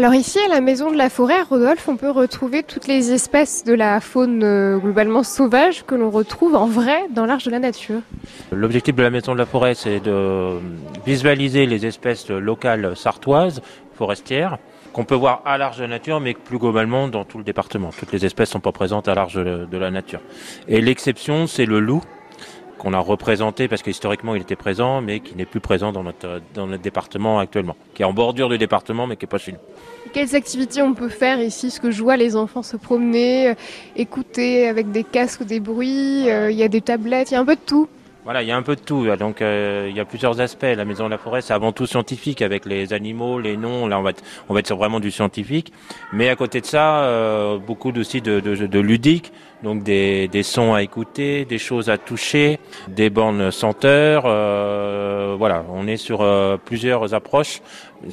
Alors ici, à la Maison de la Forêt, Rodolphe, on peut retrouver toutes les espèces de la faune euh, globalement sauvage que l'on retrouve en vrai dans l'arche de la nature. L'objectif de la Maison de la Forêt, c'est de visualiser les espèces locales sartoises, forestières, qu'on peut voir à l'arche de la nature, mais plus globalement dans tout le département. Toutes les espèces sont pas présentes à l'arche de la nature. Et l'exception, c'est le loup, qu'on a représenté parce qu'historiquement il était présent, mais qui n'est plus présent dans notre, dans notre département actuellement, qui est en bordure du département, mais qui n'est pas chez nous. Quelles activités on peut faire ici? Ce que je vois les enfants se promener, euh, écouter avec des casques des bruits, euh, il y a des tablettes, il y a un peu de tout. Voilà, il y a un peu de tout. Donc euh, il y a plusieurs aspects. La maison de la forêt, c'est avant tout scientifique avec les animaux, les noms. Là, on va être, on va être sur vraiment du scientifique. Mais à côté de ça, euh, beaucoup aussi de, de, de ludique. Donc des, des, sons à écouter, des choses à toucher, des bornes senteurs. Euh, voilà, on est sur euh, plusieurs approches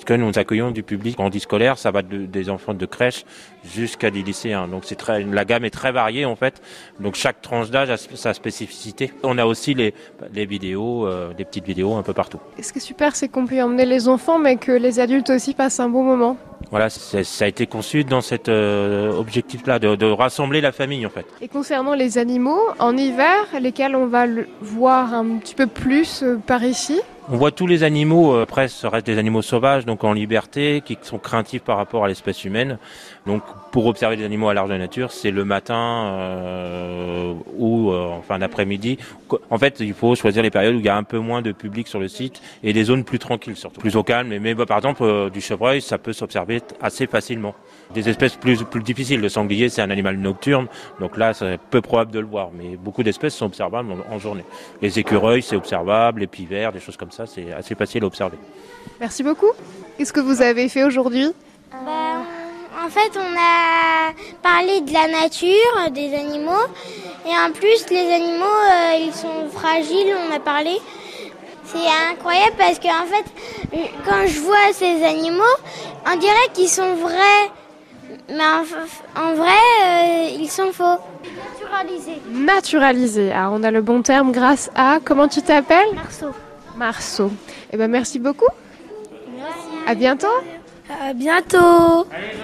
que nous accueillons du public en scolaire. Ça va des enfants de crèche jusqu'à des lycéens. Donc c'est très, la gamme est très variée en fait. Donc chaque tranche d'âge a sa spécificité. On a aussi les, les vidéos, euh, des petites vidéos un peu partout. Ce qui est super, c'est qu'on peut emmener les enfants, mais que les adultes aussi passent un bon moment. Voilà, ça a été conçu dans cet euh, objectif-là, de, de, rassembler la famille en fait. Et concernant les animaux, en hiver, lesquels on va le voir un petit peu plus euh, par ici? On voit tous les animaux, euh, presque, restent des animaux sauvages, donc en liberté, qui sont craintifs par rapport à l'espèce humaine. Donc, pour observer des animaux à large de la nature, c'est le matin euh, ou euh, en fin d'après-midi. En fait, il faut choisir les périodes où il y a un peu moins de public sur le site et des zones plus tranquilles, surtout plus au calme. Mais, bah, par exemple, euh, du chevreuil, ça peut s'observer assez facilement. Des espèces plus plus difficiles. Le sanglier, c'est un animal nocturne, donc là, c'est peu probable de le voir. Mais beaucoup d'espèces sont observables en, en journée. Les écureuils, c'est observable, les pivers, des choses comme ça, c'est assez facile à observer. Merci beaucoup. Qu'est-ce que vous avez fait aujourd'hui? Bah, En fait, on a parlé de la nature, des animaux. Et en plus, les animaux, euh, ils sont fragiles, on a parlé. C'est incroyable parce que en fait, quand je vois ces animaux, on dirait qu'ils sont vrais. Mais en, en vrai, euh, ils sont faux. Naturalisés. Naturalisés. Ah, on a le bon terme grâce à. Comment tu t'appelles? Marceau. Marceau. Eh ben, merci beaucoup. Merci. À bientôt. À bientôt. Allez,